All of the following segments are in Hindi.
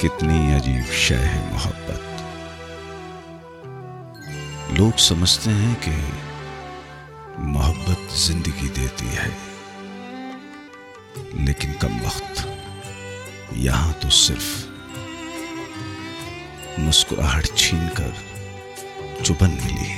कितनी अजीब शय है मोहब्बत। लोग समझते हैं कि मोहब्बत ज़िंदगी देती है, लेकिन कम वक्त यहाँ तो सिर्फ़ मुस्कुराहट छीन कर चुबन मिली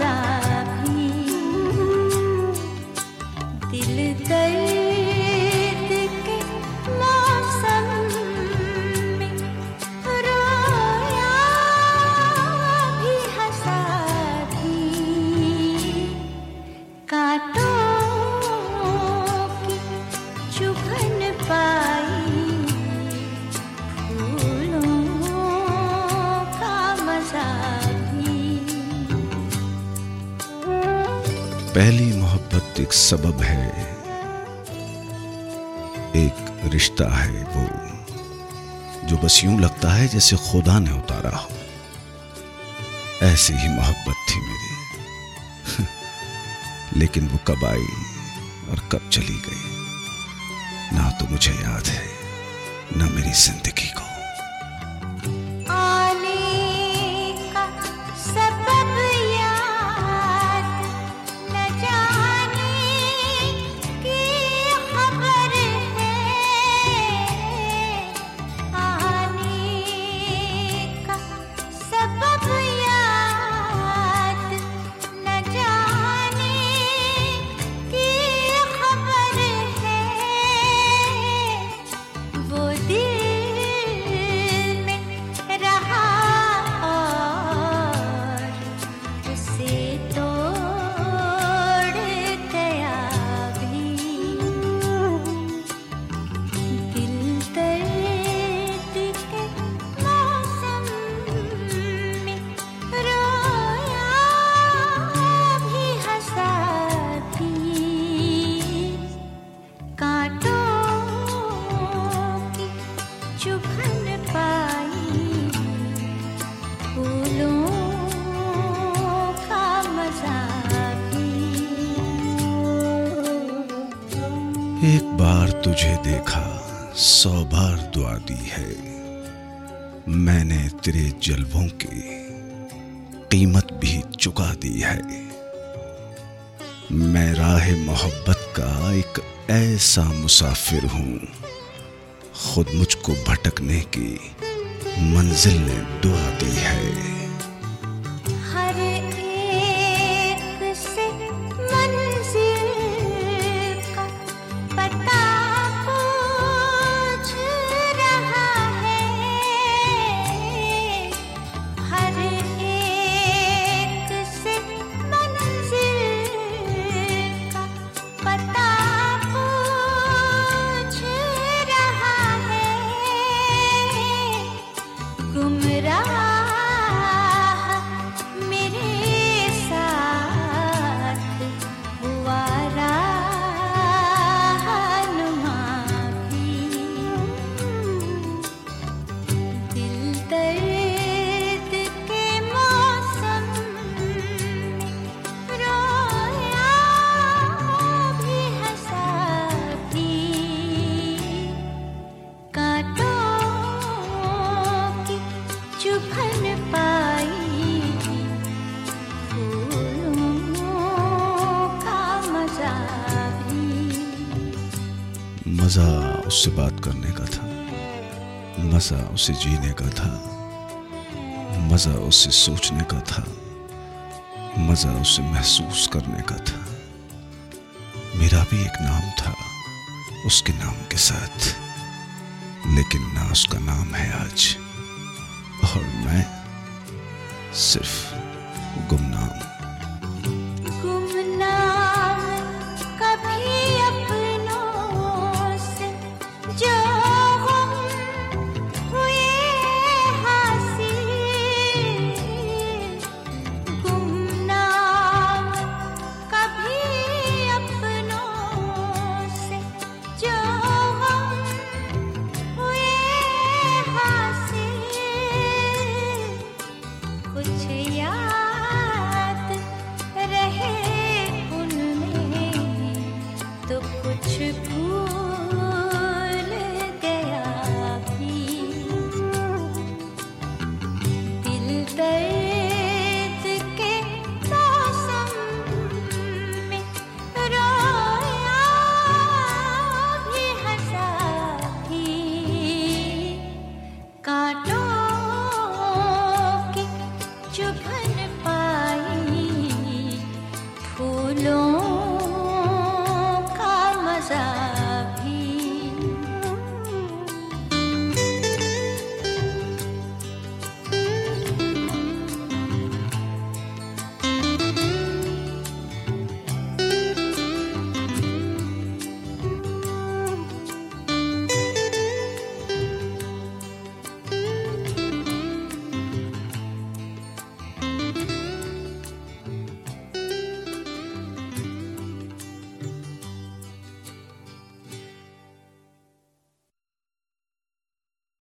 है पहली मोहब्बत एक सबब है। एक रिश्ता है वो, जो बस यूँ लगता है जैसे खुदा ने उतारा हो। ऐसी ही मोहब्बत थी मेरी। लेकिन वो कब आई और कब चली गई, ना तो मुझे याद है, ना मेरी ज़िंदगी को। एक बार तुझे देखा, सौ बार दुआ दी है। मैंने तेरे जलवों की कीमत भी चुका दी है। मैं राह मोहब्बत का एक ऐसा मुसाफिर हूँ, खुद मुझको भटकने की मंजिल ने दुआ दी है। मज़ा उससे बात करने का था। मज़ा उसे जीने का था। मज़ा उसे सोचने का था। मज़ा उसे महसूस करने का था। मेरा भी एक नाम था, उसके नाम के साथ। लेकिन ना उसका नाम है आज। और मैं सिर्फ़ गुमनाम।